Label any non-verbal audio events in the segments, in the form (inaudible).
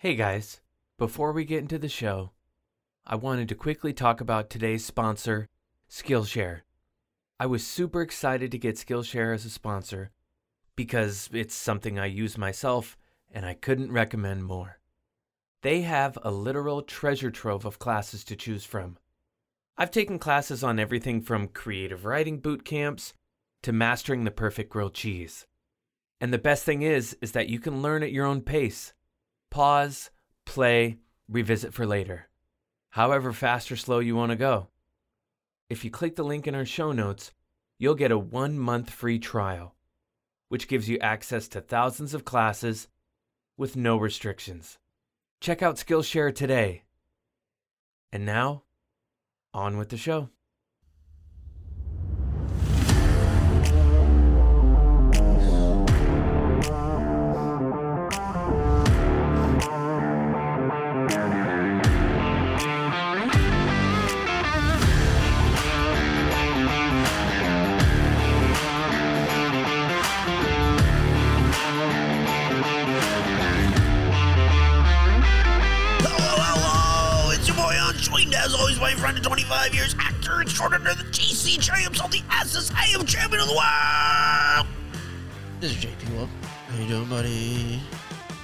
Hey guys, before we get into the show, I wanted to quickly talk about today's sponsor, Skillshare. I was super excited to get Skillshare as a sponsor because it's something I use myself and I couldn't recommend more. They have a literal treasure trove of classes to choose from. I've taken classes on everything from creative writing boot camps to mastering the perfect grilled cheese. And the best thing is is that you can learn at your own pace. Pause, play, revisit for later. However fast or slow you want to go. If you click the link in our show notes, you'll get a 1-month free trial, which gives you access to thousands of classes with no restrictions. Check out Skillshare today. And now, on with the show. 25 years actor under the JC Giant Salty Asses. I am champion of the world. This is JP Love. How you doing, buddy?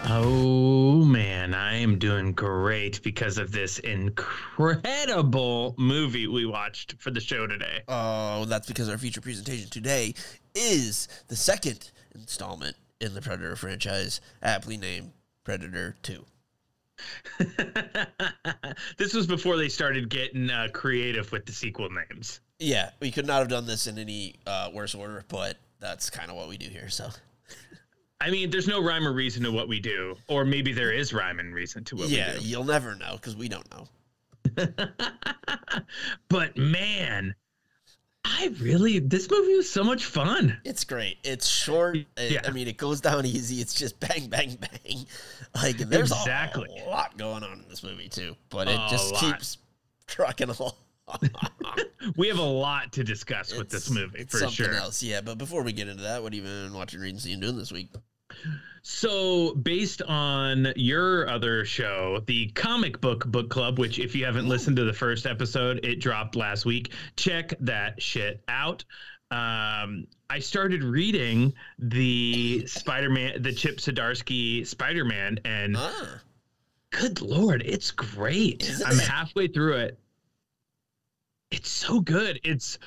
Oh man, I am doing great because of this incredible movie we watched for the show today. Oh, that's because our feature presentation today is the second installment in the Predator franchise, aptly named Predator 2. (laughs) this was before they started getting uh, creative with the sequel names. Yeah, we could not have done this in any uh, worse order, but that's kind of what we do here, so. I mean, there's no rhyme or reason to what we do, or maybe there is rhyme and reason to what yeah, we do. Yeah, you'll never know because we don't know. (laughs) but man, I really this movie was so much fun. It's great. It's short. It- Yeah. I mean, it goes down easy. It's just bang, bang, bang. (laughs) Like there's Exactly. a lot going on in this movie too, but it A just lot. keeps trucking (laughs) along. (laughs) We have a lot to discuss with this movie it's for something sure. else. Yeah, but before we get into that, what have you been watching, reading, seeing, doing this week? So, based on your other show, the Comic Book Book Club, which, if you haven't listened to the first episode, it dropped last week. Check that shit out. Um, I started reading the Spider Man, the Chip Zdarsky Spider Man, and Ah, good lord, it's great. I'm halfway through it. It's so good. It's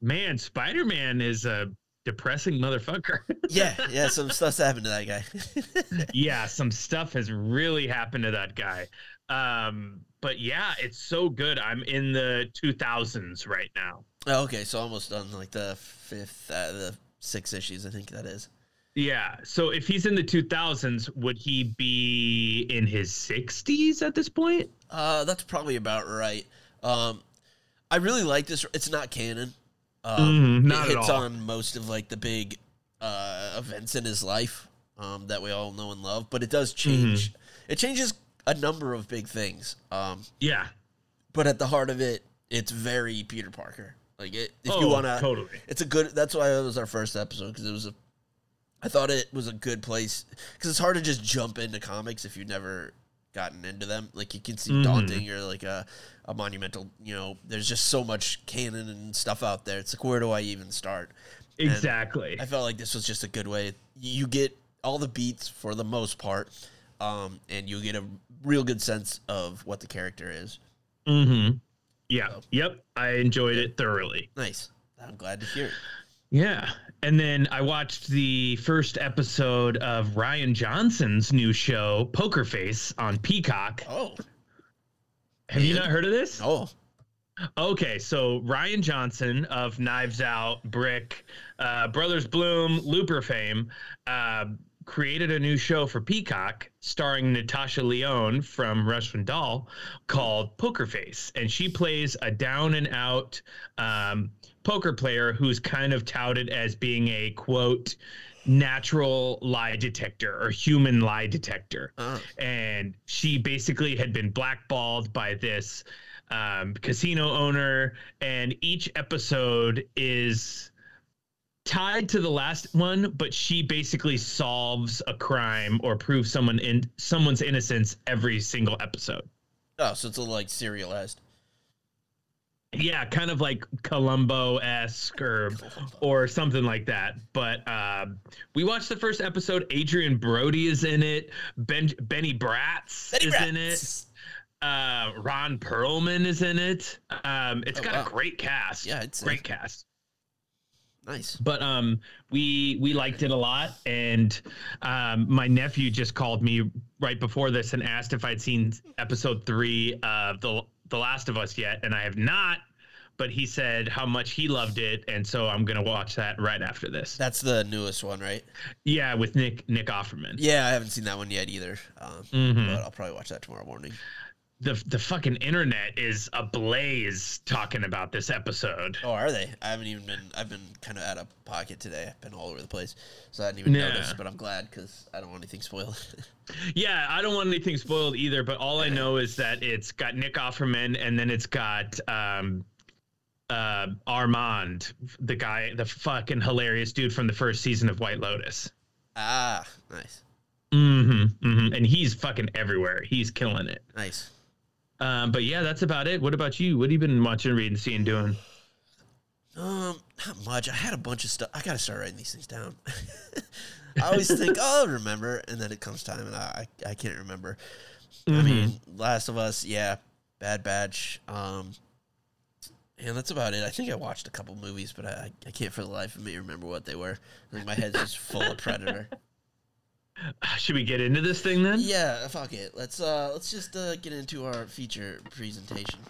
man, Spider Man is a depressing motherfucker. (laughs) yeah, yeah. Some stuff's happened to that guy. (laughs) yeah, some stuff has really happened to that guy. Um, but yeah, it's so good. I'm in the 2000s right now. oh, okay, so almost done like the fifth, uh, the six issues. I think that is. Yeah. So if he's in the 2000s, would he be in his 60s at this point? Uh, that's probably about right. Um, I really like this. It's not canon. Um, Mhm, not it hits on most of like the big uh, events in his life um, that we all know and love, but it does change. Mm-hmm. It changes a number of big things. Um, Yeah. but at the heart of it, it's very Peter Parker. Like it, if you Oh, want to, totally. it's a good. That's why it was our first episode because it was a. I thought it was a good place because it's hard to just jump into comics if you've never gotten into them. Like you can seem Mhm. daunting or like a, a monumental. You know, there's just so much canon and stuff out there. It's like where do I even start? And Exactly. I felt like this was just a good way. You get all the beats for the most part, um, and you get a real good sense of what the character is. Mm-hmm. Yeah. So- Yep. I enjoyed it thoroughly. Nice. I'm glad to hear it. Yeah. And then I watched the first episode of Rian Johnson's new show, Poker Face, on Peacock. Oh, Have you not heard of this? oh, Okay, so Rian Johnson of Knives Out, Brick, uh, Brothers Bloom, Looper fame, uh, created a new show for Peacock starring Natasha Lyonne from Russian Doll called Poker Face. And she plays a down and out um, poker player who's kind of touted as being a quote, natural lie detector or human lie detector oh. and she basically had been blackballed by this um, casino owner and each episode is tied to the last one, but she basically solves a crime or proves someone in someone's innocence every single episode. Oh, so it's a like serialized. Yeah, kind of like Columbo esque or or something like that. But uh, we watched the first episode. Adrien Brody is in it. Ben Benny Bratz Benny is in it. Uh, Ron Perlman is in it. Um, it's Oh, got wow. a great cast. Yeah, it's great cast. Nice. but um we we liked it a lot and um my nephew just called me right before this and asked if i'd seen episode three of the the last of us yet and i have not but he said how much he loved it and so i'm gonna watch that right after this That's the newest one, right? yeah with nick nick offerman Yeah, I haven't seen that one yet either. Um, Mhm. But I'll probably watch that tomorrow morning. The the fucking internet is ablaze talking about this episode Oh, are they? I haven't even been. I've been kind of out of pocket today. I've been all over the place, so I didn't even Yeah. notice. But I'm glad because I don't want anything spoiled. (laughs) Yeah, I don't want anything spoiled either, but all I know is that it's got Nick Offerman and then it's got um uh Armand, the guy, the fucking hilarious dude from the first season of White Lotus. ah, nice, Mm-hmm, mm-hmm. And he's fucking everywhere. He's killing it. nice. Um, but yeah, that's about it. What about you? What have you been watching, reading, seeing, doing? Um, not much. I had a bunch of stuff. I gotta start writing these things down. (laughs) I always think, oh, I'll remember, and then it comes time, and I I, I can't remember. I Mhm. mean, Last of Us, yeah, Bad Batch. Um, and that's about it. I think I watched a couple movies, but I I can't for the life of me remember what they were. I think my head's just full of Predator. (laughs) (laughs) Should we get into this thing then? Yeah, fuck it. Let's uh let's just uh, get into our feature presentation.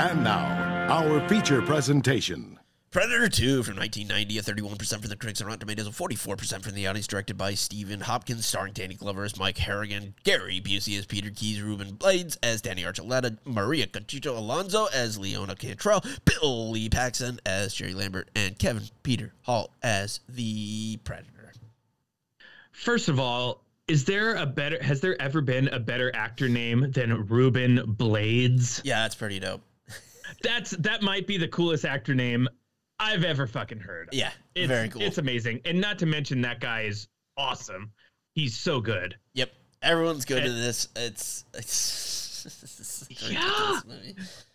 And now, our feature presentation. Predator 2 from 1990, a 31% from the critics and Rotten Tomatoes, a 44% from the audience, directed by Stephen Hopkins, starring Danny Glover as Mike Harrigan, Gary Busey as Peter Keyes, Ruben Blades as Danny Archuleta, Maria Conchita Alonso as Leona Cantrell, Bill Lee Paxton as Jerry Lambert, and Kevin Peter Hall as the Predator. First of all, is there a better? Has there ever been a better actor name than Ruben Blades? Yeah, that's pretty dope. (laughs) That's that might be the coolest actor name I've ever fucking heard. Yeah, It's, very cool. It's amazing, and not to mention that guy is awesome. He's so good. Yep, everyone's good And- to eh. this. It's it's, (laughs) it's Yeah. ridiculous.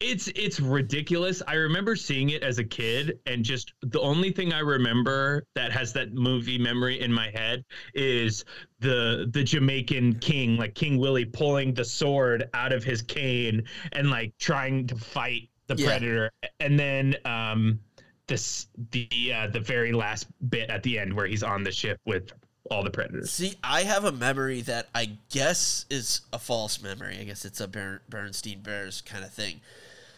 It's it's ridiculous. I remember seeing it as a kid, and just the only thing I remember that has that movie memory in my head is the the Jamaican king, like King Willie, pulling the sword out of his cane and like trying to fight the Yeah. predator, and then um this the uh, the very last bit at the end where he's on the ship with all the predators. See, I have a memory that I guess is a false memory. I guess it's a Ber- Berenstain Bears kind of thing.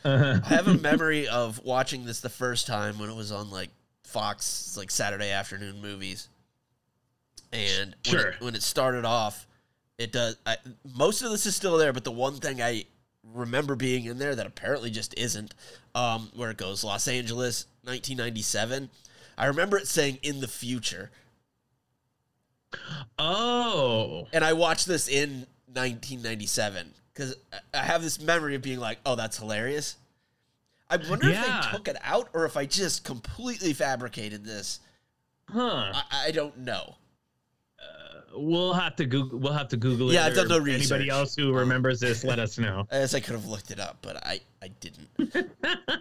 Uh-huh. I have a (laughs) memory of watching this the first time when it was on like Fox, like Saturday afternoon movies. And when, Sure. it, when it started off, it does. I, most of this is still there, but the one thing I remember being in there that apparently just isn't, um, where it goes Los Angeles, 1997. I remember it saying in the future. Oh, and I watched this in 1997 because I have this memory of being like, "Oh, that's hilarious." I wonder if they took it out or if I just completely fabricated this. huh. I, I don't know. We'll have to Google. We'll have to Google it. Yeah, I've done no research. Anybody else who remembers this, let us know. (laughs) I guess I could have looked it up, but I I didn't.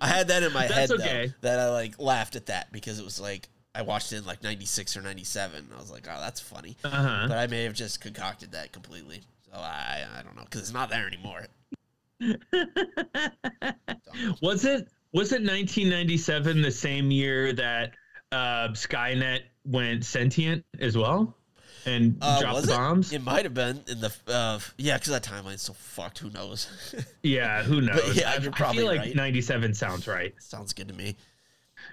I had that in my (laughs) That's head okay. though that I like laughed at that because it was like I watched it in like 96 or 97. I was like, "Oh, that's funny," Uh huh. but I may have just concocted that completely. So I I don't know because it's not there anymore. (laughs) Was it was it 1997 the same year that uh, Skynet went sentient as well and Uh, dropped the it? bombs? It might have been in the uh, yeah, because that timeline's so fucked. Who knows? (laughs) Yeah, who knows? yeah, I, I probably feel like right. 97 sounds right. Sounds good to me.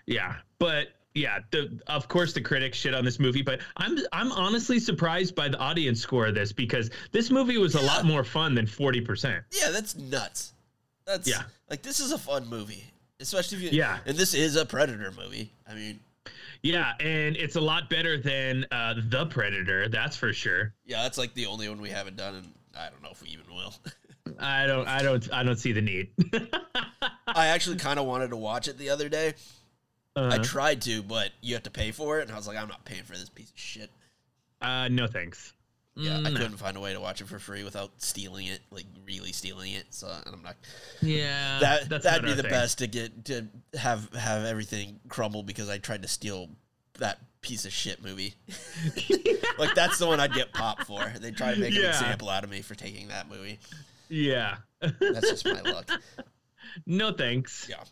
Yeah, but yeah, the of course the critics shit on this movie, but I'm I'm honestly surprised by the audience score of this because this movie was a lot more fun than 40%. Yeah, that's nuts. That's Yeah. Like this is a fun movie, especially if you. Yeah. And this is a Predator movie. I mean, Yeah, and it's a lot better than uh, the Predator. That's for sure. Yeah, that's like the only one we haven't done, and I don't know if we even will. (laughs) I don't. I don't. I don't see the need. (laughs) I actually kind of wanted to watch it the other day. I Uh, tried to, but you have to pay for it, and I was like, I'm not paying for this piece of shit. uh, no thanks. Yeah, I Mm, couldn't find a way to watch it for free without stealing it, like really stealing it. So and I'm not. Yeah, that that'd be the thing. best to get to have have everything crumble because I tried to steal that piece of shit movie. (laughs) like that's the one I'd get popped for. They try to make an example out of me for taking that movie. Yeah. That's just my luck. (laughs) no thanks. Yeah.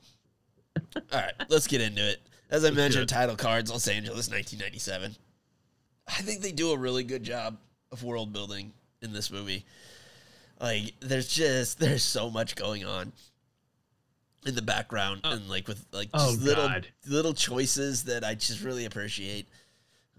All right, let's get into it. As I mentioned, title cards, Los Angeles, 1997. I think they do a really good job of world building in this movie. Like, there's just there's so much going on in the background, Oh. and like with like Oh, little God. little choices that I just really appreciate.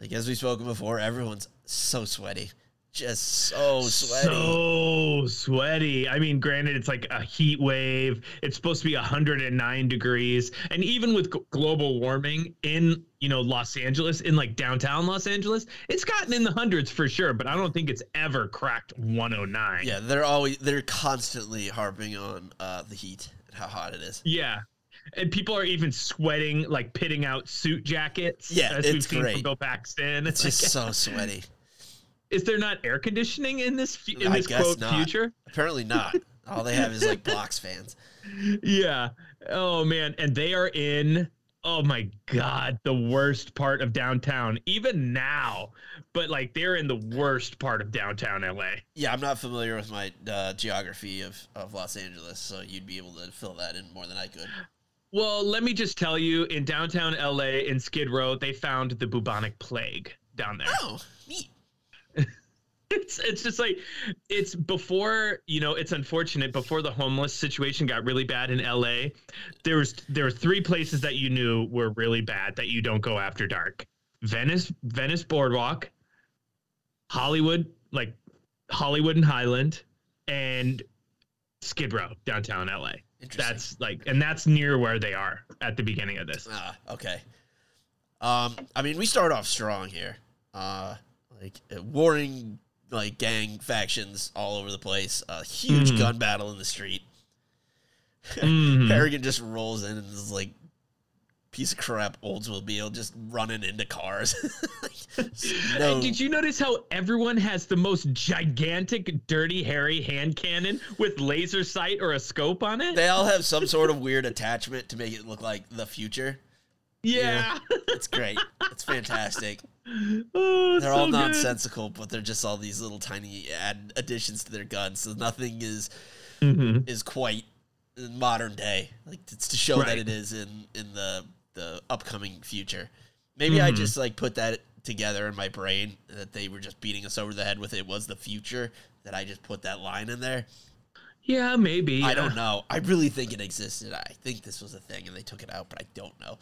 Like as we've spoken before, everyone's so sweaty, just so sweaty. So sweaty. I mean, granted, it's like a heat wave. It's supposed to be 109 degrees, and even with g- global warming in you know Los Angeles, in like downtown Los Angeles, it's gotten in the hundreds for sure. But I don't think it's ever cracked 109. yeah, they're always they're constantly harping on uh, the heat and how hot it is. Yeah. And people are even sweating, like pitting out suit jackets. Yeah, as we've it's seen great. from Bill Paxton. It's just Like, so sweaty. Is there not air conditioning in this fu- in I this guess quote not. future? Apparently not. All they have is like (laughs) box fans. Yeah. Oh man, and they are in. Oh my god, the worst part of downtown. Even now, but like they're in the worst part of downtown LA. Yeah, I'm not familiar with my uh, geography of, of Los Angeles, so you'd be able to fill that in more than I could. Well, let me just tell you, in downtown LA, in Skid Row, they found the bubonic plague down there. Oh, neat. (laughs) it's it's just like it's before you know it's unfortunate before the homeless situation got really bad in LA there was there were three places that you knew were really bad that you don't go after dark Venice Venice Boardwalk Hollywood like Hollywood and Highland and Skid Row downtown LA that's like and that's near where they are at the beginning of this Ah, okay. Um, I mean, we start off strong here. Uh, like uh, warring like gang factions all over the place. A huge Mhm. gun battle in the street. Mhm. (laughs) Harrigan just rolls in and is like piece of crap Oldsmobile just running into cars. (laughs) no, did you notice how everyone has the most gigantic, dirty, hairy hand cannon with laser sight or a scope on it? they all have some sort of weird attachment to make it look like the future. yeah. It's great. It's fantastic. (laughs) oh, They're so all good. nonsensical, but they're just all these little tiny add additions to their guns. So nothing is Mhm. is quite modern day. Like it's to show that it is in in the the upcoming future. Maybe I Mhm. just like put that together in my brain that they were just beating us over the head with it was the future. That I just put that line in there. Yeah, maybe. I don't know. I really think it existed. I think this was a thing and they took it out, but I don't know.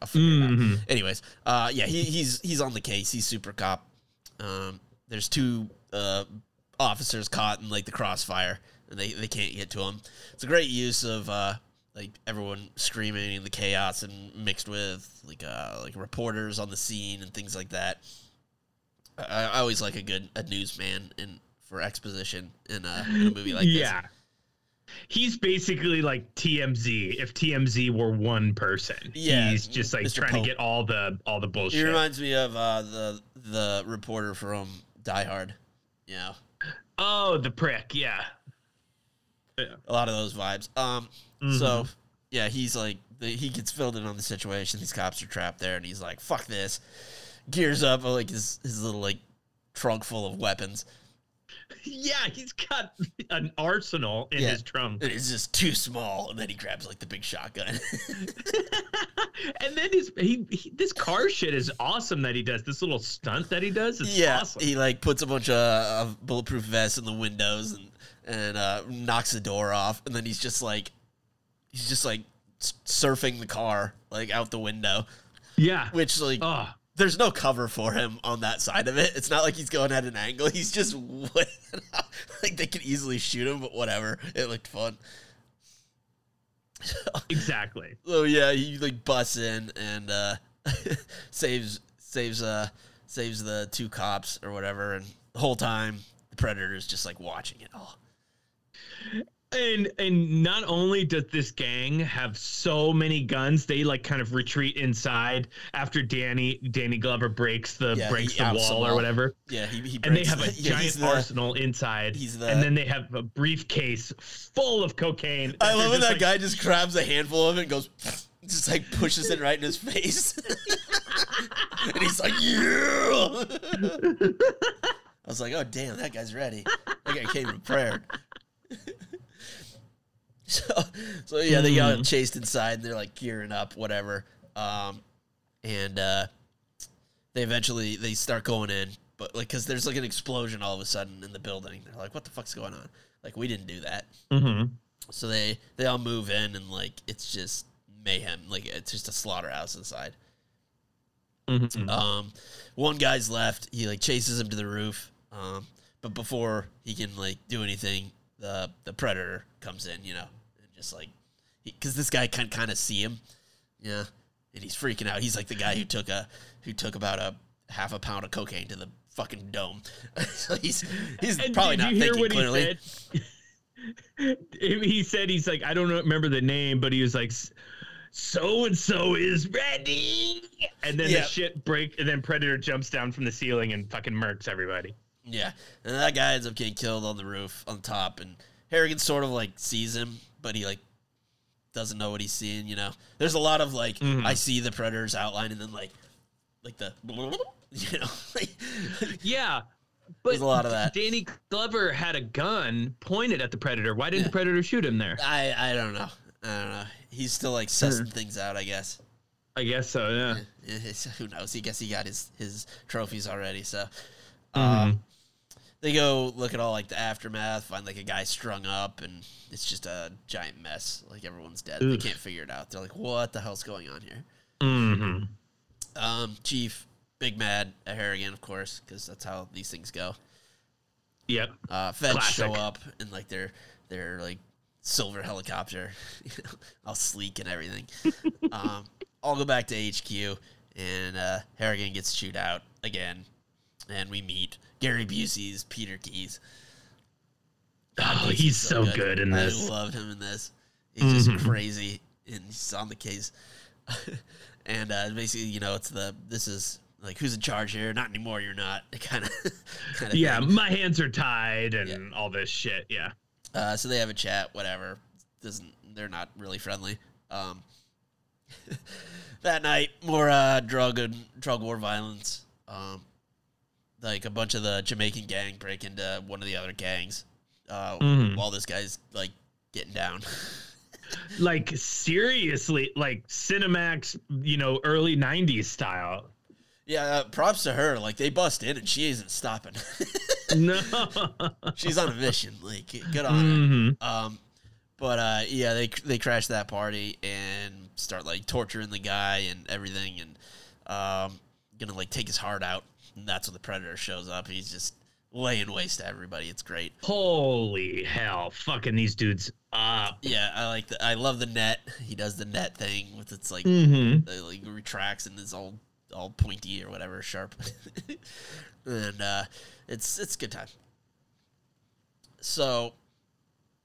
I'll, figure it out. Mhm. Anyways, uh, yeah, he, he's he's on the case. He's super cop. Um, there's two uh, officers caught in like the crossfire, and they, they can't get to him. It's a great use of uh, like everyone screaming and the chaos, and mixed with like uh, like reporters on the scene and things like that. I, I always like a good a newsman in for exposition in a, in a movie like this. He's basically like TMZ. If TMZ were one person, Yeah, he's just like Mr. trying Pope. to get all the all the bullshit. He reminds me of uh, the the reporter from Die Hard. Yeah. oh, the prick. Yeah. a lot of those vibes. Um, Mm-hmm. so yeah, he's like he gets filled in on the situation. These cops are trapped there, and he's like, "Fuck this!" Gears up like his his little like trunk full of weapons. Yeah, he's got an arsenal in Yeah. his trunk. It's just too small, and then he grabs like the big shotgun. (laughs) and then his he, he this car shit is awesome that he does. This little stunt that he does is yeah, awesome. he like puts a bunch of, of bulletproof vests in the windows and and uh, knocks the door off, and then he's just like he's just like surfing the car like out the window, yeah. which like Oh, there's no cover for him on that side of it. It's not like he's going at an angle. He's just (laughs) like they could easily shoot him, but whatever. It looked fun. (laughs) exactly. So yeah, he like busts in and uh, (laughs) saves saves uh saves the two cops or whatever, and the whole time the predator's just like watching it all. And and not only does this gang have so many guns, they like kind of retreat inside after Danny Danny Glover breaks the Yeah, breaks the wall or whatever. Yeah, he, he And they have a (laughs) yeah, giant the- arsenal inside. he's the- and then they have a briefcase full of cocaine. I love when that like- guy just grabs a handful of it and goes, (laughs) just like pushes it right in his face. (laughs) and he's like, yeah. I was like, oh, damn, that guy's ready. That guy came prepared. (laughs) so, so, yeah, they got chased inside and they're like gearing up, whatever. Um, and uh, they eventually, they start going in. But like, cause there's like an explosion all of a sudden in the building. They're like, "What the fuck's going on?" Like, we didn't do that. Mhm. So they they all move in and like it's just mayhem. Like it's just a slaughterhouse inside. Mhm. Um, one guy's left. He like chases him to the roof. Um, but before he can like do anything, the the predator comes in. You know, and just like because this guy can kind of see him. Yeah, and he's freaking out. He's like the guy who took a who took about a half a pound of cocaine to the fucking dome. (laughs) so he's he's And probably not thinking clearly. he said? (laughs) he said he's like I don't know, remember the name, but he was like, "So and so is ready," and then Yeah. the shit break, and then Predator jumps down from the ceiling and fucking murks everybody. Yeah, and that guy ends up getting killed on the roof on top, and Harrigan sort of like sees him, but he like doesn't know what he's seeing. You know, there's a lot of like Mhm. I see the predator's outline, and then like like the (laughs) you know like, Yeah. But There's a lot of that. Danny Glover had a gun pointed at the Predator. Why didn't Yeah. the Predator shoot him there? I I don't know. I don't know. He's still like sussing things out. I guess. I guess so, yeah. Yeah, who knows? He guess he got his his trophies already. So, Mhm. um, they go look at all like the aftermath, find like a guy strung up, and it's just a giant mess. Like everyone's dead. They can't figure it out. They're like, "What the hell's going on here?" Mm-hmm. Um, Chief, big mad at Harrigan, of course, because that's how these things go. Yep. Uh, feds show up in like their their like silver helicopter, (laughs) you know, all sleek and everything. (laughs) um, I'll go back to HQ, and uh, Harrigan gets chewed out again, and we meet Gary Busey's Peter Keyes. God, Oh, he's so good in this. I love him in this. He's Mhm. just crazy, and he's on the case. (laughs) and uh, basically, you know, it's the this is like who's in charge here? Not anymore. You're not. Kind of. kind of Yeah, thing. my hands are tied and Yeah. all this shit. Yeah. Uh, so they have a chat, whatever. Doesn't they're not really friendly. Um, (laughs) that night, more uh, drug and drug war violence. Um, like a bunch of the Jamaican gang break into one of the other gangs uh, Mhm. while this guy's like getting down. (laughs) Like seriously, like Cinemax, you know, early '90s style. yeah, uh, props to her. Like they bust in and she isn't stopping. (laughs) No. She's on a mission. Like good on her. hmm Um, but uh, yeah, they they crash that party and start like torturing the guy and everything, and um, gonna like take his heart out. And that's when the predator shows up. He's just laying waste to everybody. It's great. Holy hell, fucking these dudes up. Yeah, I like the I love the net. He does the net thing with its like Mm-hmm. it, like retracts and is all all pointy or whatever, sharp. (laughs) and uh, it's it's good time. So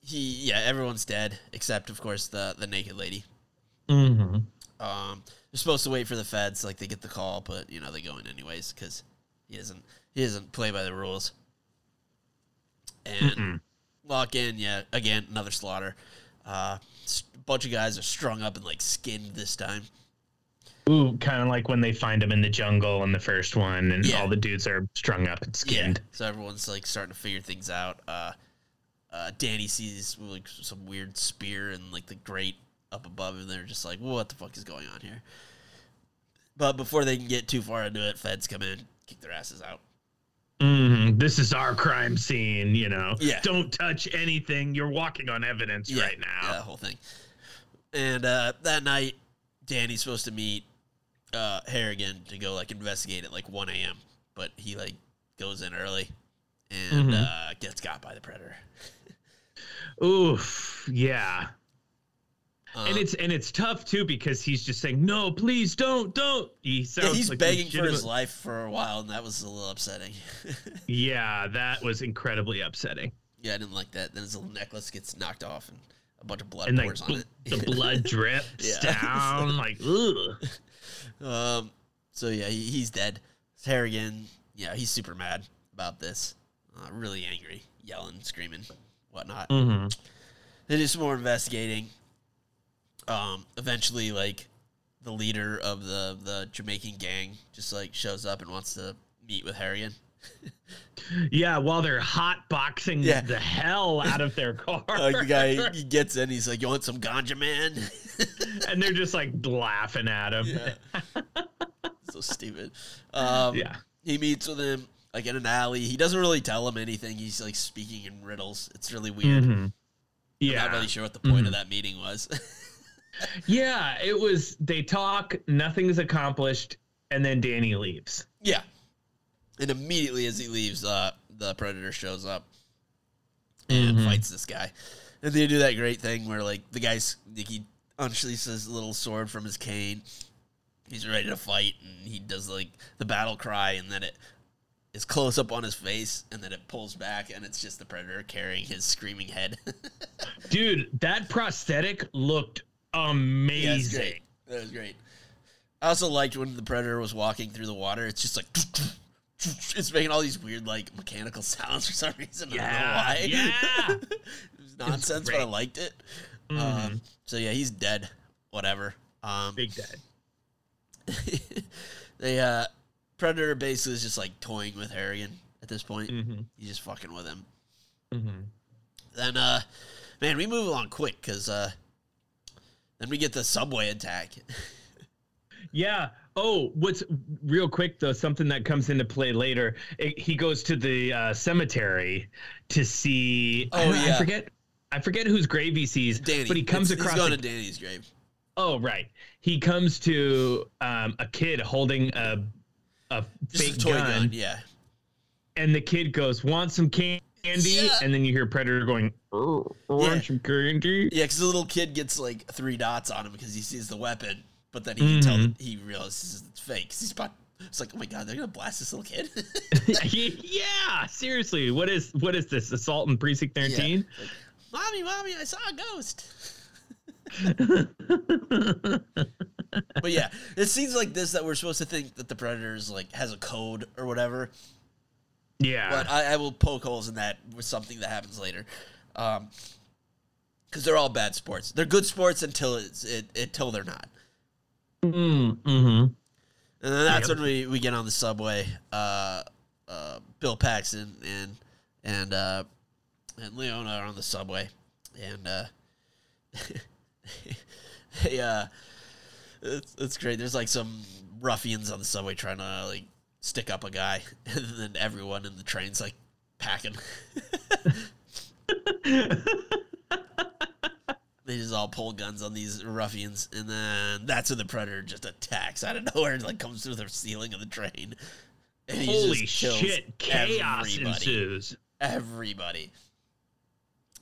he yeah, everyone's dead except of course the the naked lady. Mm-hmm. Um, they're supposed to wait for the feds, like they get the call, but you know they go in anyways because he doesn't he doesn't play by the rules. And Mm-mm. lock in, yeah, again another slaughter. Uh, a bunch of guys are strung up and like skinned this time. Ooh, kind of like when they find him in the jungle in the first one, and Yeah. all the dudes are strung up and skinned. So everyone's like starting to figure things out. Uh, uh, Danny sees like some weird spear and like the grate up above, and they're just like, "What the fuck is going on here?" But before they can get too far into it, feds come in, kick their asses out. hmm This is our crime scene, you know. Yeah. Don't touch anything. You're walking on evidence Yeah, right now. Yeah, the whole thing. And uh, that night, Danny's supposed to meet uh, Harrigan to go like investigate at like 1 a.m. But he like goes in early and Mhm. uh, gets got by the predator. (laughs) Oof. Yeah. And it's and it's tough too because he's just saying no, please don't, don't. He sounds Yeah, he's like begging for his life for a while, and that was a little upsetting. (laughs) Yeah, that was incredibly upsetting. yeah, I didn't like that. Then his little necklace gets knocked off, and a bunch of blood And like pours on bl- it. the (laughs) blood drips (laughs) down, like ugh. Um. So yeah, he, he's dead. Harrigan, yeah, he's super mad about this. Uh, really angry, yelling, screaming, whatnot. Mm-hmm. They do some more investigating. Um. Eventually, like the leader of the the Jamaican gang just like shows up and wants to meet with Harrigan. (laughs) Yeah, while they're hot boxing Yeah. the hell out of their car, Like the guy (laughs) he gets in, he's like, "You want some ganja, man?" (laughs) and they're just like laughing at him. Yeah. so stupid. Um, Yeah. He meets with him like in an alley. He doesn't really tell him anything. He's like speaking in riddles. It's really weird. Mhm. I'm Yeah, not really sure what the point Mhm. of that meeting was. Yeah. It was. They talk. Nothing's accomplished, and then Danny leaves. yeah. And immediately as he leaves, uh, the predator shows up and Mhm. fights this guy. And they do that great thing where like the guy's like, he unsheathes his little sword from his cane. He's ready to fight, and he does like the battle cry, and then it is close up on his face, and then it pulls back, and it's just the predator carrying his screaming head. (laughs) Dude, that prosthetic looked amazing. great. That was great. I also liked when the predator was walking through the water. It's just like (laughs) it's making all these weird like mechanical (laughs) sounds for some reason. I don't know why. yeah. (laughs) it was nonsense, but I liked it. Mhm. Um, so yeah, he's dead. Whatever. Um, Big dead. the uh, predator basically is just like toying with Harrigan at this point. Mm-hmm. He's just fucking with him. Mm-hmm. Then uh, man, we move along quick because uh, then we get the subway attack. Yeah. Oh, what's real quick though? Something that comes into play later. It, he goes to the uh, cemetery to see. Oh, I, I forget. I forget whose grave he sees. Danny, but he comes It's- across. He's going a- to Danny's grave. oh, right. He comes to um, a kid holding a a Just fake a toy gun, gun. Yeah. and the kid goes, "Want some candy?" Yeah. And then you hear Predator going, "Oh, want Yeah. some candy?" Yeah, because the little kid gets like three dots on him because he sees the weapon, but then he can tell Mhm. he realizes it's fake. 'cause he's about, it's like, oh my god, they're gonna blast this little kid. (laughs) (laughs) yeah, seriously. What is what is this? Assault in Precinct Yeah. 13? Like, mommy, mommy, I saw a ghost. (laughs) but yeah, it seems like this that we're supposed to think that the predator's like has a code or whatever. Yeah. But I, I will poke holes in that with something that happens later. Um, because they're all bad sports. They're good sports until it's it, until they're not. Mm, hmm And then that's Yep. when we, we get on the subway. Uh, uh, Bill Paxton and and uh, and Leona are on the subway, and uh, (laughs) they uh, it's, it's great. There's like some ruffians on the subway trying to like stick up a guy, (laughs) and then everyone in the train's like packing. (laughs) They just all pull guns on these ruffians, and then that's when the predator just attacks out of nowhere and like comes through the ceiling of the train. And he Holy just kills shit! Chaos everybody. ensues. Everybody.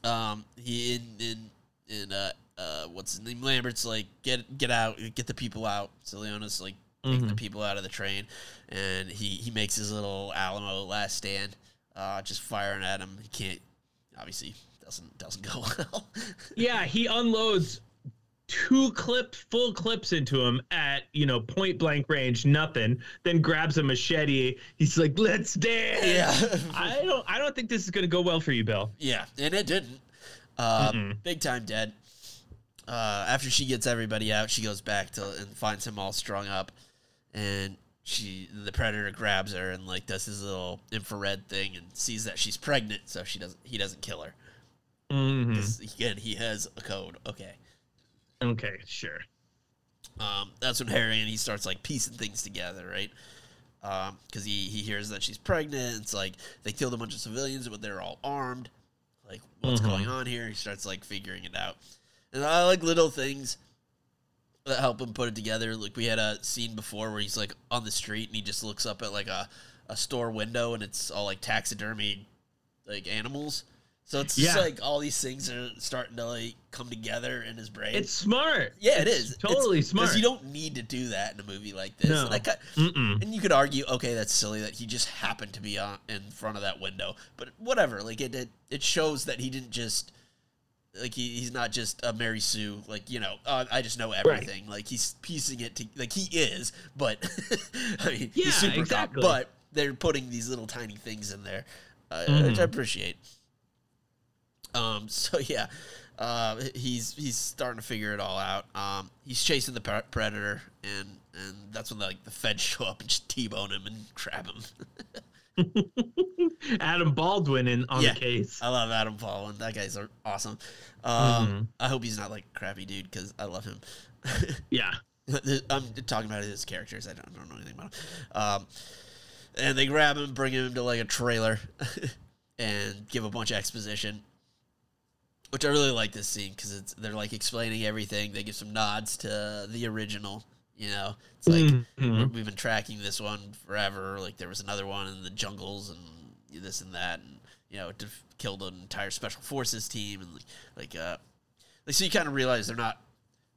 Um, he in in in uh uh what's his name? Lambert's like get get out, get the people out. So Leona's like taking the people out of the train, and he he makes his little Alamo last stand, uh, just firing at him. He can't obviously doesn't doesn't (laughs) go well. Yeah, he unloads two clips, full clips into him at you know point blank range, nothing. Then grabs a machete. He's like, "Let's dance." yeah. (laughs) I don't. I don't think this is gonna go well for you, Bill. Yeah, and it didn't. Uh, Mm-mm. Big time dead. Uh, after she gets everybody out, she goes back to and finds him all strung up, and she the predator grabs her and like does his little infrared thing and sees that she's pregnant, so she doesn't he doesn't kill her. Mhm. 'Cause, Again, he has a code. Okay. Okay, sure. Um, that's when Harrigan he starts like piecing things together, right? Because he he hears that she's pregnant. It's like they killed a bunch of civilians, but they're all armed. Like, what's Mhm. going on here? He starts like figuring it out, and I like little things that help him put it together. Like we had a scene before where he's like on the street and he just looks up at like a a store window and it's all like taxidermy like animals. So it's Yeah. just like all these things are starting to like come together in his brain. It's smart. yeah, it It's totally It's- smart. you don't need to do that in a movie like this. No. And, cut- and you could argue, okay, that's silly that he just happened to be on in front of that window, but whatever. Like it, it, it shows that he didn't just like he, he's not just a Mary Sue. Like you know, uh, I just know everything. Like he's piecing it to like he is, but (laughs) I mean, Yeah, he's super exactly. cop, but they're putting these little tiny things in there, uh, Mm-hmm. which I appreciate. Um. (laughs) So yeah, uh, he's he's starting to figure it all out. Um. He's chasing the pre- predator, and and that's when like the feds show up and just t-bone him and (laughs) grab him. (laughs) Adam Baldwin in on Yeah. the case. I love Adam Baldwin. that guy's awesome. Um. Mm-hmm. I hope he's not like a crappy dude because I love him. (laughs) Yeah. (laughs) I'm talking about his characters. I don't, I don't know anything about him. Um, and they grab him, bring him to like a trailer, and give a bunch of exposition. Which I really like this scene because it's they're like explaining everything. They give some nods to the original. You know, it's like Mhm. we're- we've been tracking this one forever. Like there was another one in the jungles and this and that, and you know, to killed an entire special forces team and like, like uh, like so you kind of realize they're not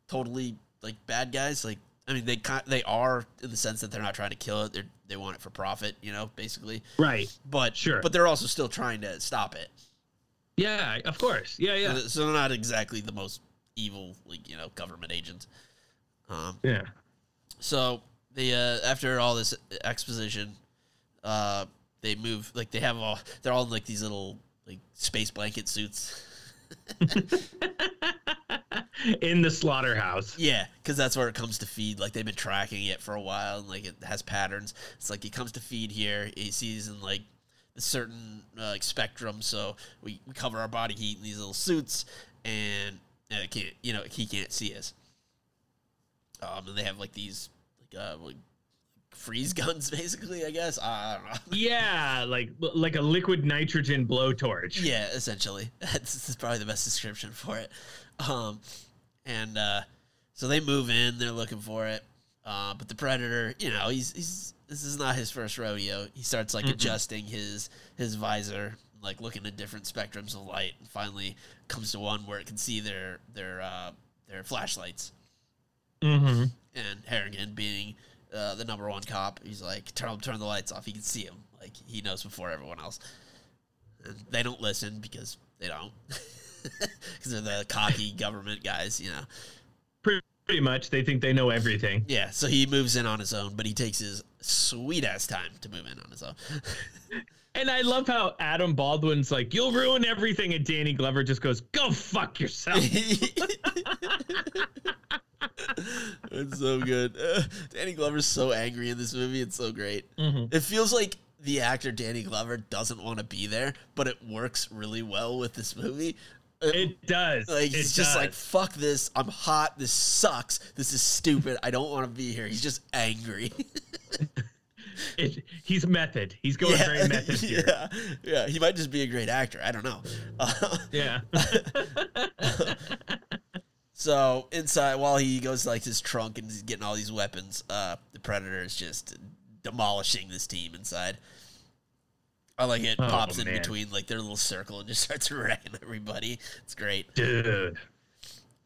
totally like bad guys. Like I mean, they kind they are in the sense that they're not trying to kill it. They they want it for profit. You know, basically. Right. But Sure. But they're also still trying to stop it. Yeah, of course. Yeah, yeah. So, so they're not exactly the most evil, like you know, government agents. Um, Yeah. So they uh, after all this exposition, uh, they move like they have all they're all in like these little like space blanket suits. (laughs) in the slaughterhouse. Yeah, because that's where it comes to feed. Like they've been tracking it for a while, and like it has patterns. It's like it comes to feed here. He sees in like a certain uh, like spectrum, so we, we cover our body heat in these little suits, and, and it can't, you know, he can't see us. Um, and they have like these uh like freeze guns, (laughs) basically. I guess I don't know. (laughs) Yeah, like like a liquid nitrogen blowtorch. Yeah, essentially. (laughs) That's, that's probably the best description for it. Um, and uh, so they move in. They're looking for it. Uh, but the predator, you know, he's he's this is not his first rodeo. He starts like adjusting his his visor, like looking at different spectrums of light, and finally comes to one where it can see their their uh, their flashlights. Mm-hmm. And Harrigan, being uh, the number one cop, he's like, turn turn the lights off. He can see him. Like he knows before everyone else. And they don't listen because they don't. (laughs) Because they're the cocky government guys, you know. Pretty, pretty much, they think they know everything. Yeah, so he moves in on his own, but he takes his sweet ass time to move in on his own. (laughs) And I love how Adam Baldwin's like, "You'll ruin everything," and Danny Glover just goes, "Go fuck yourself." (laughs) it's so good. Uh, (laughs) Danny Glover's so angry in this movie. It's so great. Mhm. It feels like the actor Danny Glover doesn't want to be there, but it works really well with this movie. Uh, It does. like it he's just like fuck this. I'm hot. This sucks. This is stupid. I don't want to be here. He's just angry. (laughs) It- he's method. He's going very method (laughs) here. yeah, yeah. He might just be a great actor. I don't know. Uh, Yeah. So inside, while he goes to like his trunk and he's getting all these weapons, uh, the predator is just demolishing this team inside. I like it Oh, pops in between like their little circle and just (laughs) starts wrecking everybody. It's great. Dude.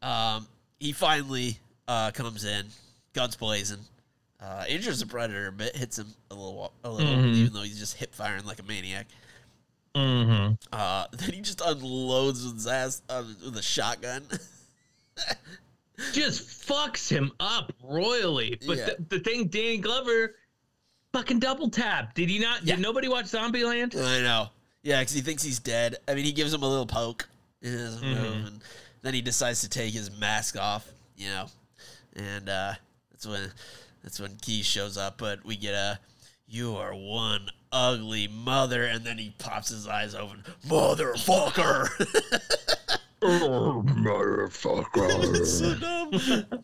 Um, he finally uh, comes in, guns blazing. Uh, injures the predator a bit, hits him a little, a little, Mhm. even though he's just hip firing like a maniac. Mm-hmm. Uh, (laughs) then he just unloads with his ass uh, with a shotgun. (laughs) Just fucks him up royally. But Yeah. the, the thing, Danny Glover, fucking double tap. Did he not? Yeah. Did nobody watch Zombieland? I know. Yeah, because he thinks he's dead. I mean, he gives him a little poke. He doesn't Mhm. move, and then he decides to take his mask off. You know, and uh, that's when that's when Key shows up. But we get a "You are one ugly mother," and then he pops his eyes open, motherfucker. (laughs) Oh, motherfucker. (laughs) so dumb.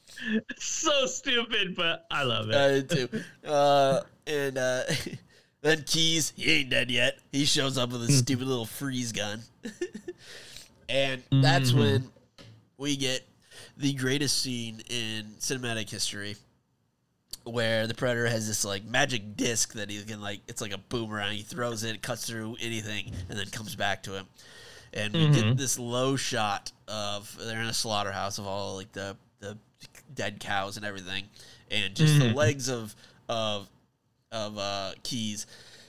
so stupid, but I love it. I did too. Uh, and uh, (laughs) then Keyes, he ain't dead yet. He shows up with a stupid little freeze gun. (laughs) and that's Mhm. when we get the greatest scene in cinematic history where the predator has this like magic disc that he can like it's like a boomerang he throws it, it cuts through anything and then comes back to him and we Mhm. get this low shot of they're in a slaughterhouse of all like the the dead cows and everything, and just the Mhm. legs of of of uh, Keyes,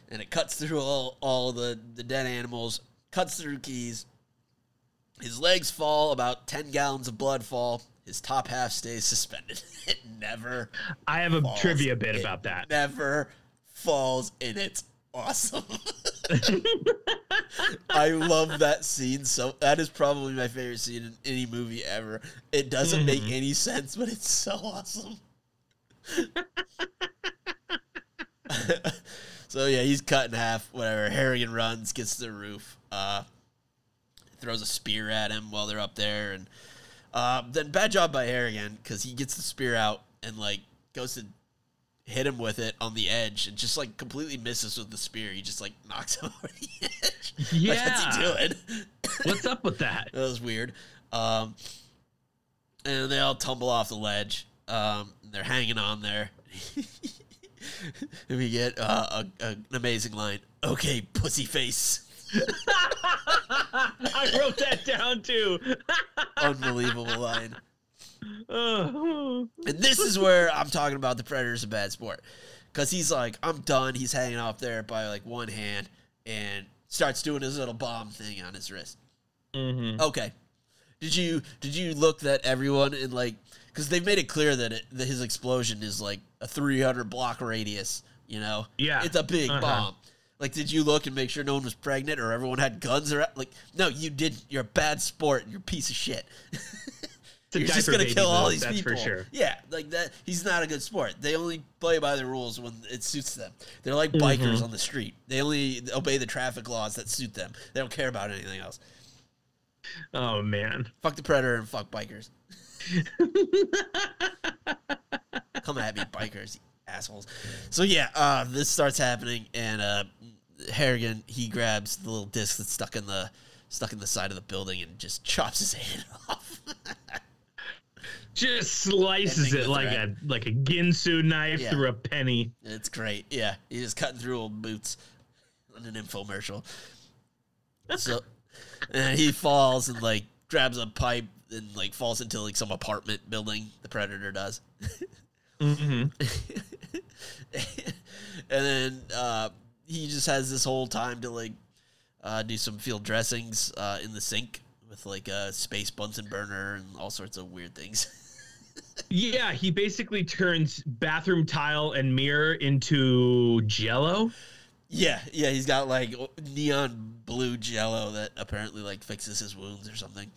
and it cuts through all all the the dead animals, cuts through Keyes. His legs fall, about ten gallons of blood fall. His top half stays suspended. (laughs) It never I have a falls. trivia bit It about that. Never falls, and it's awesome. (laughs) I love that scene. So that is probably my favorite scene in any movie ever. It doesn't make Mhm. any sense, but it's so awesome. (laughs) so yeah, he's cut in half. Whatever. Harrigan runs, gets to the roof, uh, throws a spear at him while they're up there, and uh, then bad job by Harrigan because he gets the spear out and like goes to hit him with it on the edge and just like completely misses with the spear. He just like knocks (laughs) him over the edge. Like, what's he Yeah. doing? What's up with that? (laughs) That was weird. Um, and they all tumble off the ledge. Um, they're hanging on there. (laughs) and we get uh, a, a, an amazing line. Okay, pussy face. I wrote that down too. Unbelievable line. (laughs) And this is where I'm talking about the Predator's a bad sport. Because he's like, I'm done. He's hanging off there by like one hand and starts doing his little bomb thing on his wrist. Mhm. Okay. Did you did you look that everyone in like because they've made it clear that, it, that his explosion is like a 300 block radius. You know, Yeah. it's a big Uh-huh. bomb. Like, did you look and make sure no one was pregnant or everyone had guns or like? No, you did. You're a bad sport. You're a piece of shit. (laughs) You're just gonna kill all these that's people. for sure. Yeah, like that. He's not a good sport. They only play by the rules when it suits them. They're like Mm-hmm. bikers on the street. They only obey the traffic laws that suit them. They don't care about anything else. Oh man. Fuck the predator and fuck bikers. (laughs) Come at me, bikers, assholes. So yeah, uh, this starts happening, and uh, Harrigan he grabs the little disc that's stuck in the stuck in the side of the building and just (laughs) chops his hand off. (laughs) Just slices it like a like a Ginsu knife Yeah. through a penny. it's great. Yeah, he's just cutting through old boots on an infomercial. So, and he falls and like grabs a pipe and like falls into like some apartment building. The predator does. hmm (laughs) and then uh, he just has this whole time to like uh, do some field dressings uh, in the sink with like a space Bunsen burner and all sorts of weird things. (laughs) Yeah, he basically turns bathroom tile and mirror into jello. yeah, yeah, he's got like neon blue jello that apparently like fixes his wounds or something.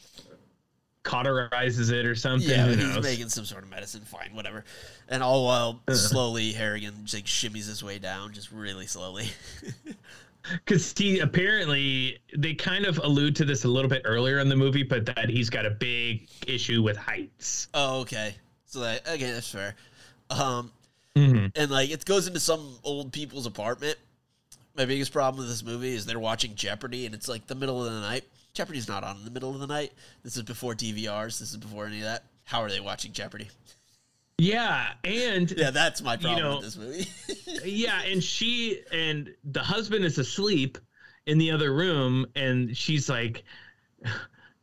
Cauterizes it or something. Yeah, he's knows? making some sort of medicine. Fine, whatever. And all while slowly Harrigan just like shimmies his way down, just really slowly. (laughs) Because he apparently they kind of allude to this a little bit earlier in the movie, but that he's got a big issue with heights. oh, okay. So that okay, that's fair. Um, Mm-hmm. and like it goes into some old people's apartment. My biggest problem with this movie is they're watching Jeopardy, and it's like the middle of the night. Jeopardy's not on in the middle of the night. This is before DVRs. This is before any of that. How are they watching Jeopardy? Yeah, and Yeah, that's my problem know- with this movie. (laughs) yeah, and she and the husband is asleep in the other room, and she's like,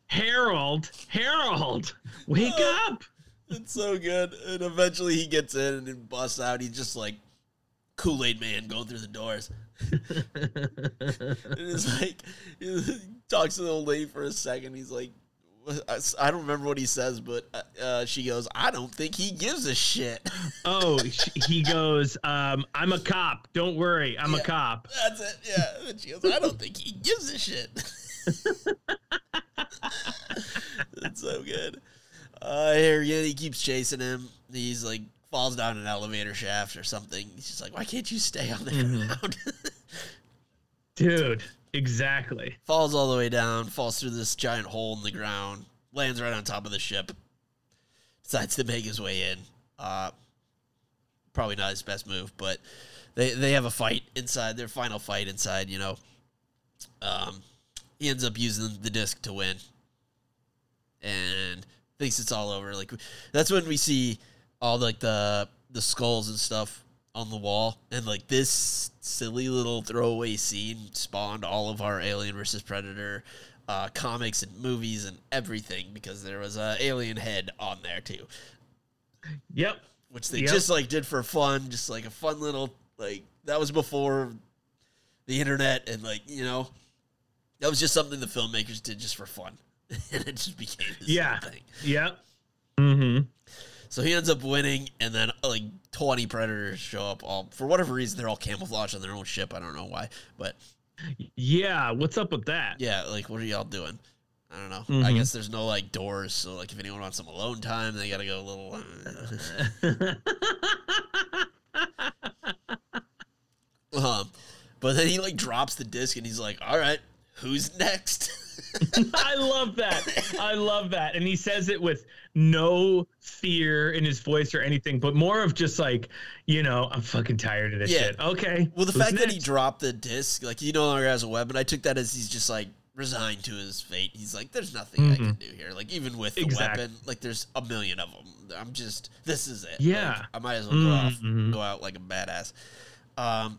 Harold, Harold, wake up. it's so good. And eventually he gets in and busts out. He's just like Kool Aid Man going through the doors. (laughs) (laughs) And it's like he talks to the old lady for a second. He's like, I don't remember what he says, but uh, she goes, "I don't think he gives a shit." (laughs) oh, he goes, um, I'm a cop. Don't worry, I'm Yeah. a cop. That's it. Yeah. And she goes, "I don't think he gives a shit." (laughs) That's so good. Uh, here, yeah, he keeps chasing him. He's like falls down an elevator shaft or something. He's just like, "Why can't you stay on the Mhm. ground?" (laughs) Dude, exactly. falls all the way down, falls through this giant hole in the ground, lands right on top of the ship, decides to make his way in. Uh, probably not his best move, but they they have a fight inside their final fight inside. You know, um, he ends up using the disc to win, and thinks it's all over. Like that's when we see all like the the skulls and stuff on the wall, and like this silly little throwaway scene spawned all of our Alien versus Predator uh, comics and movies and everything because there was a alien head on there too, Yep. which they Yep. just like did for fun, just like a fun little like that was before the internet and like you know that was just something the filmmakers did just for fun, (laughs) and it just became this Yeah. thing. Yep. Mm-hmm. So he ends up winning, and then like twenty predators show up. All for whatever reason, they're all camouflaged on their own ship. I don't know why, but Yeah. What's up with that? yeah, like what are y'all doing? I don't know. I Mhm. guess there's no like doors, so like if anyone wants some alone time, they gotta go a little. (laughs) (laughs) um, but then he like drops the disc, and he's like, "All right, who's next?" (laughs) (laughs) I love that. I love that. And he says it with no fear in his voice or anything, but more of just like, you know, I'm fucking tired of this Yeah. shit. Okay. Well, the fact that he dropped the disc, like he no longer has a weapon, I took that as he's just like resigned to his fate. He's like, "There's nothing I can do here." Like even with the Exact- weapon, like there's a million of them. I'm just this is it. Yeah. Like, I might as well go off, Mhm. go out like a badass. Um,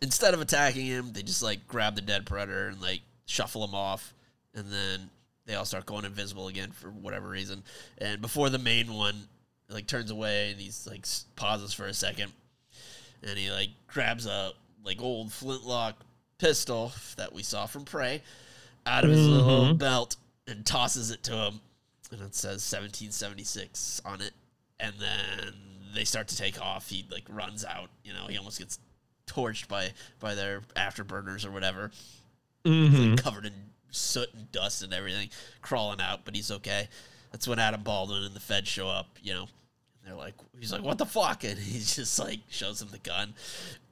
instead of attacking him, they just like grab the dead predator and like shuffle them off, and then they all start going invisible again for whatever reason. And before the main one like turns away and he's like pauses for a second, and he like grabs a like old flintlock pistol that we saw from Prey out of his little Mhm. belt and tosses it to him, and it says 1776 on it. And then they start to take off. He like runs out. You know, he almost gets torched by by their afterburners or whatever, Mhm. covered in soot and dust and everything, crawling out. But he's okay. That's when Adam Baldwin and the Fed show up. You know, and they're like, he's like, "What the fuck?" And he (laughs) just like shows him the gun,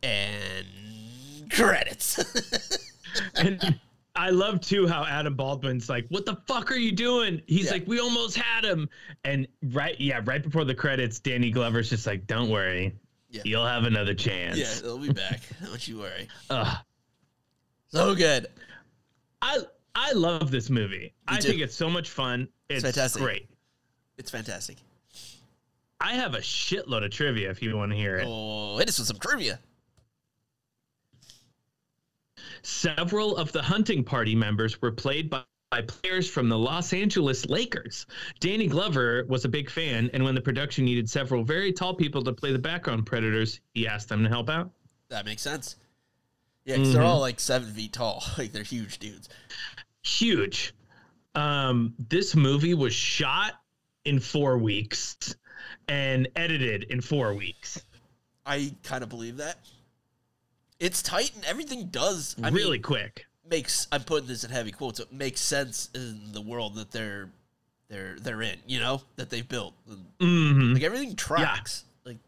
and credits. (laughs) And I love too how Adam Baldwin's like, "What the fuck are you doing?" He's Yeah. like, "We almost had him." And right, yeah, right before the credits, Danny Glover's just like, "Don't worry, Yeah. you'll have another chance." yeah, they'll be back. (laughs) Don't you worry. Ugh. So good. I I love this movie. I too. think it's so much fun. It's, fantastic. great. It's fantastic. I have a shitload of trivia if you want to hear it. Oh, us with some trivia. Several of the hunting party members were played by, by players from the Los Angeles Lakers. Danny Glover was a big fan, and when the production needed several very tall people to play the background predators, he asked them to help out. That makes sense. Yeah, because they're all like seven feet tall. (laughs) Like they're huge dudes. Huge. Um, this movie was shot in four weeks and edited in four weeks. I kind of believe that. It's tight and everything does. I really mean, quick. makes. I'm putting this in heavy quotes. It makes sense in the world that they're they're they're in. You know that they've built. hmm Like everything tracks. Like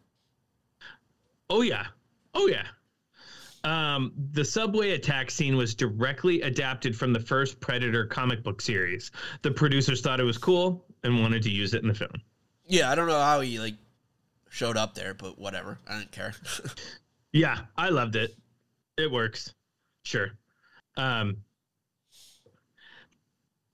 Oh yeah. Oh yeah. Um, the subway attack scene was directly adapted from the first Predator comic book series. The producers thought it was cool and wanted to use it in the film. yeah, I don't know how he like showed up there, but whatever. I don't care. (laughs) Yeah, I loved it. It works. Sure. Um,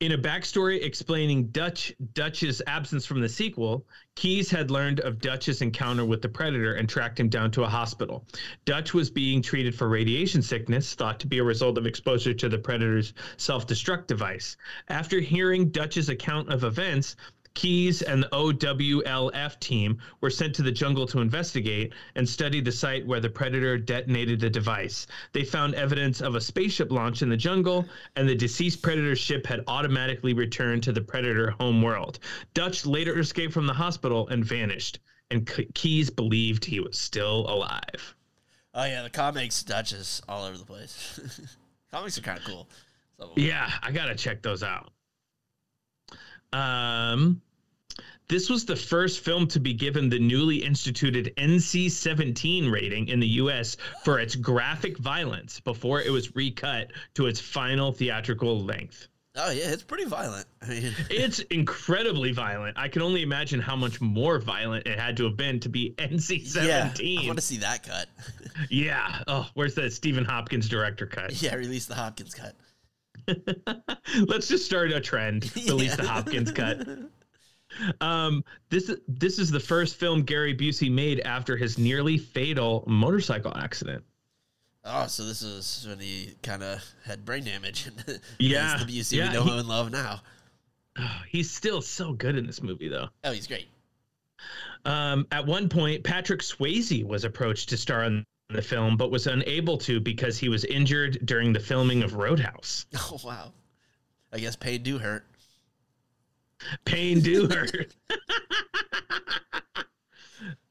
in a backstory explaining Dutch Dutch's absence from the sequel, Keyes had learned of Dutch's encounter with the Predator and tracked him down to a hospital. Dutch was being treated for radiation sickness, thought to be a result of exposure to the Predator's self-destruct device. After hearing Dutch's account of events, Keyes and the OWLF team were sent to the jungle to investigate and study the site where the Predator detonated the device. They found evidence of a spaceship launch in the jungle, and the deceased Predator ship had automatically returned to the Predator home world. Dutch later escaped from the hospital and vanished, and K- Keyes believed he was still alive. oh yeah, the comics Dutch is all over the place. (laughs) comics are kind of cool. 'em. Yeah, I gotta check those out. Um, this was the first film to be given the newly instituted NC-17 rating in the U.S. for its graphic violence before it was recut to its final theatrical length. Oh yeah, it's pretty violent. I mean, (laughs) It's incredibly violent. I can only imagine how much more violent it had to have been to be NC 17. yeah, I NC-17. want to see that cut. (laughs) Yeah. Oh, where's the Stephen Hopkins director cut? yeah, release the Hopkins cut. (laughs) Let's just start a trend. Release (laughs) the Hopkins cut. (laughs) Um, this this is the first film Gary Busey made after his nearly fatal motorcycle accident. Oh, so this is when he kind of had brain damage. and Yeah, the Busey yeah, we know he- and love now. Oh, (sighs) he's still so good in this movie, though. Oh, he's great. Um, at one point, Patrick Swayze was approached to star in the film, but was unable to because he was injured during the filming of Roadhouse. (laughs) Oh wow. I guess pain do hurt. Pain do hurt. (laughs)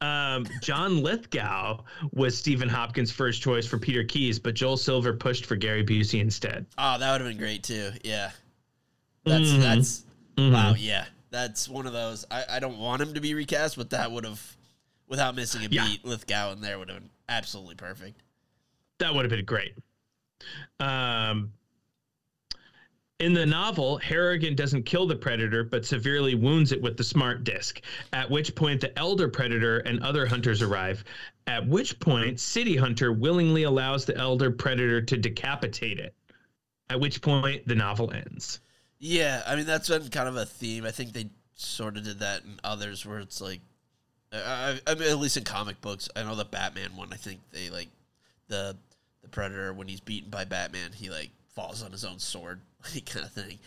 um, John Lithgow was Stephen Hopkins' first choice for Peter Keyes, but Joel Silver pushed for Gary Busey instead. Oh, that would have been great too. Yeah. That's Mhm. that's Mhm. wow. Yeah, that's one of those. I, I don't want him to be recast, but that would have, without missing a Yeah. beat, Lithgow in there would have been absolutely perfect. That would have been great. Um, in the novel, Harrigan doesn't kill the predator, but severely wounds it with the smart disc. At which point, the elder predator and other hunters arrive. At which point, City Hunter willingly allows the elder predator to decapitate it. At which point, the novel ends. Yeah, I mean that's been kind of a theme. I think they sort of did that in others where it's like, I, I mean, at least in comic books, I know the Batman one. I think they like the the Predator when he's beaten by Batman, he like falls on his own sword, (laughs) kind of thing.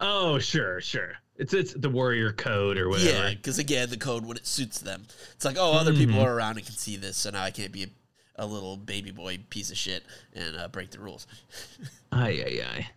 Oh, sure, sure. It's it's the warrior code or whatever. Yeah, because again, the code when it suits them, it's like, oh, other people are around and can see this, so now I can't be a, a little baby boy piece of shit and uh, break the rules. (laughs) Aye, aye, aye.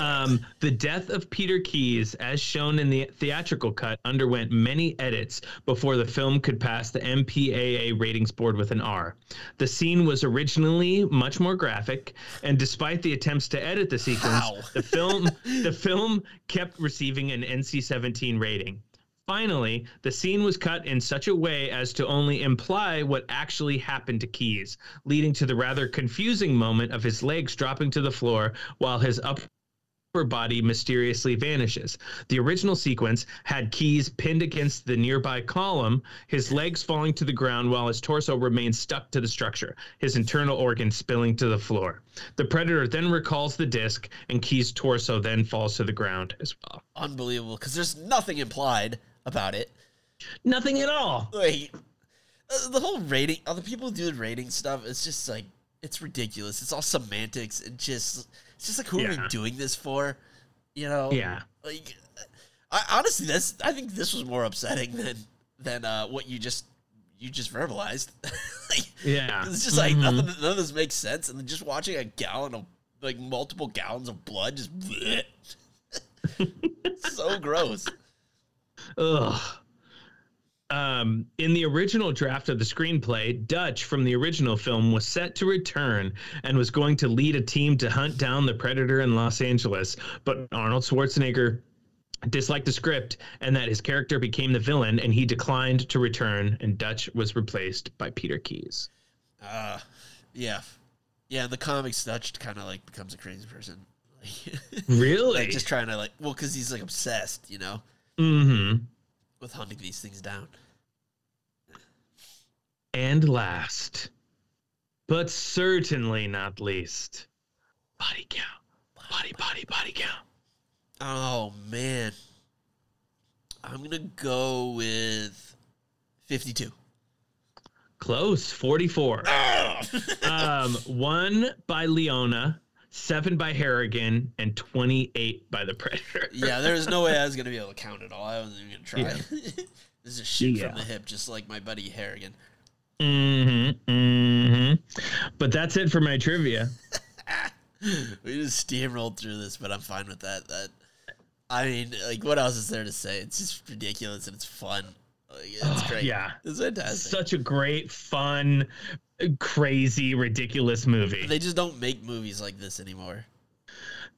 Um, the death of Peter Keyes, as shown in the theatrical cut, underwent many edits before the film could pass the MPAA ratings board with an R. The scene was originally much more graphic, and despite the attempts to edit the sequence, the film (laughs) the film kept receiving an NC-17 rating. Finally, the scene was cut in such a way as to only imply what actually happened to Keyes, leading to the rather confusing moment of his legs dropping to the floor while his upper body mysteriously vanishes. The original sequence had Keyes pinned against the nearby column, his legs falling to the ground while his torso remains stuck to the structure, his internal organs spilling to the floor. The predator then recalls the disc, and Keyes' torso then falls to the ground as well. Unbelievable, because there's nothing implied about it. Nothing at all. Like uh, the whole rating, other people who do the rating stuff, it's just like it's ridiculous. It's all semantics and just it's just like who are we doing this for? You know? Yeah. Like, I honestly, that's I think this was more upsetting than than uh, what you just you just verbalized. (laughs) like, Yeah. it's just like Mhm. nothing, none of this makes sense, and then just watching a gallon of like multiple gallons of blood just (laughs) (laughs) so gross. Ugh. Um, in the original draft of the screenplay, Dutch from the original film was set to return and was going to lead a team to hunt down the predator in Los Angeles. But Arnold Schwarzenegger disliked the script and that his character became the villain, and he declined to return. And Dutch was replaced by Peter Keyes. Uh, yeah, yeah. The comics, Dutch kind of like becomes a crazy person. (laughs) Really? like just trying to like, well, because he's like obsessed, you know, mm-hmm. with hunting these things down. And last, but certainly not least, body count. Body, body, body count. Oh man, I'm gonna go with fifty-two. Close, 44. (laughs) um, one by Leona, seven by Harrigan, and 28 by the Predator. yeah, there's no way I was (laughs) gonna be able to count it all. I wasn't even gonna try. Yeah. this is a shoot Yeah. from the hip, just like my buddy Harrigan. Mm-hmm. Mm-hmm. But that's it for my trivia. (laughs) we just steamrolled through this, but I'm fine with that. That I mean, like, what else is there to say? It's just ridiculous and it's fun. Like, it's Oh, great. yeah. it's fantastic. Such a great, fun, crazy, ridiculous movie. they just don't make movies like this anymore.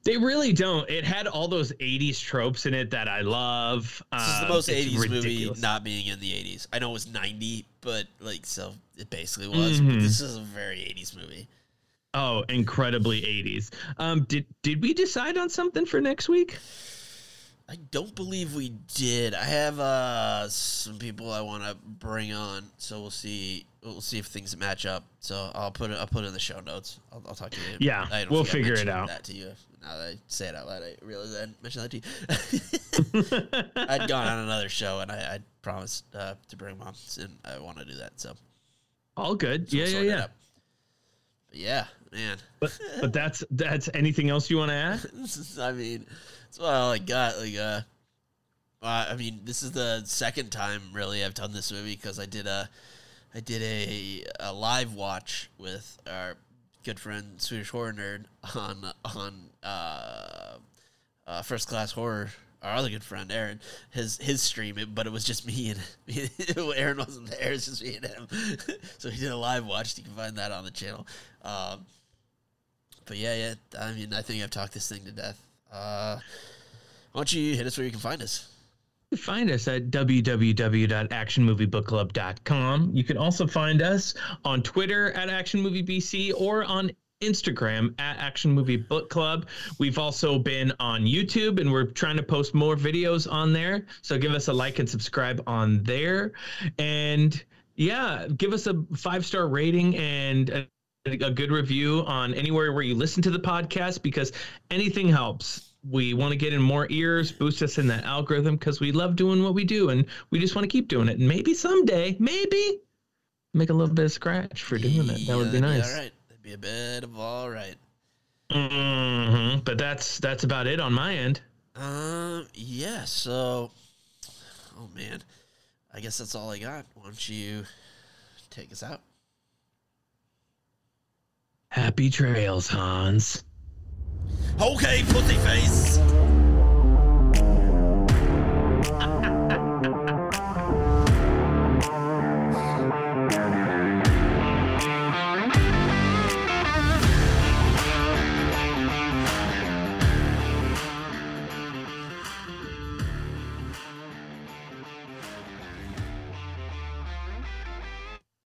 They really don't. It had all those 80s tropes in it that I love. This is the Um, most it's 80s movie not being in the 80s. I know it was 90, but like, so it basically was. Mhm. But this is a very 80s movie. Oh, incredibly 80s. Um, did did we decide on something for next week? I don't believe we did. I have uh some people I want to bring on, so we'll see. We'll see if things match up. So I'll put it. I'll put it in the show notes. I'll, I'll talk to you. Yeah, we'll figure it out. That to you. Now that I say it out loud, I realize I didn't mention that to you. (laughs) I'd gone on another show, and I, I promised uh, to bring mom, and I want to do that. So All good. so yeah, we'll yeah, yeah. yeah, man. But but that's that's anything else you want to add? (laughs) I mean, that's all I got. Like, uh, uh, I mean, this is the second time really I've done this movie because I did a, I did a, a live watch with our good friend Swedish Horror Nerd on on uh, uh, First Class Horror. Our other good friend Aaron, his his stream, but it was just me and (laughs) Aaron wasn't there. It's just me and him. (laughs) so he did a live watch. You can find that on the channel. Um, but yeah, yeah. I mean, I think I've talked this thing to death. Uh, why don't you hit us where you can find us? Find us at www.actionmoviebookclub.com. You can also find us on Twitter at actionmoviebc or on Instagram at Action Movie Book Club. We've also been on YouTube and we're trying to post more videos on there. So give us a like and subscribe on there. And yeah, give us a five star rating and a, a good review on anywhere where you listen to the podcast because anything helps we want to get in more ears, boost us in that algorithm because we love doing what we do and we just want to keep doing it. And maybe someday, maybe make a little bit of scratch for doing it. That would be nice. All right, that'd be a bit of all right. hmm But that's that's about it on my end. Um, yeah. So, oh man, I guess that's all I got. Why don't you take us out? Happy trails, Hans. Okay, pussy face.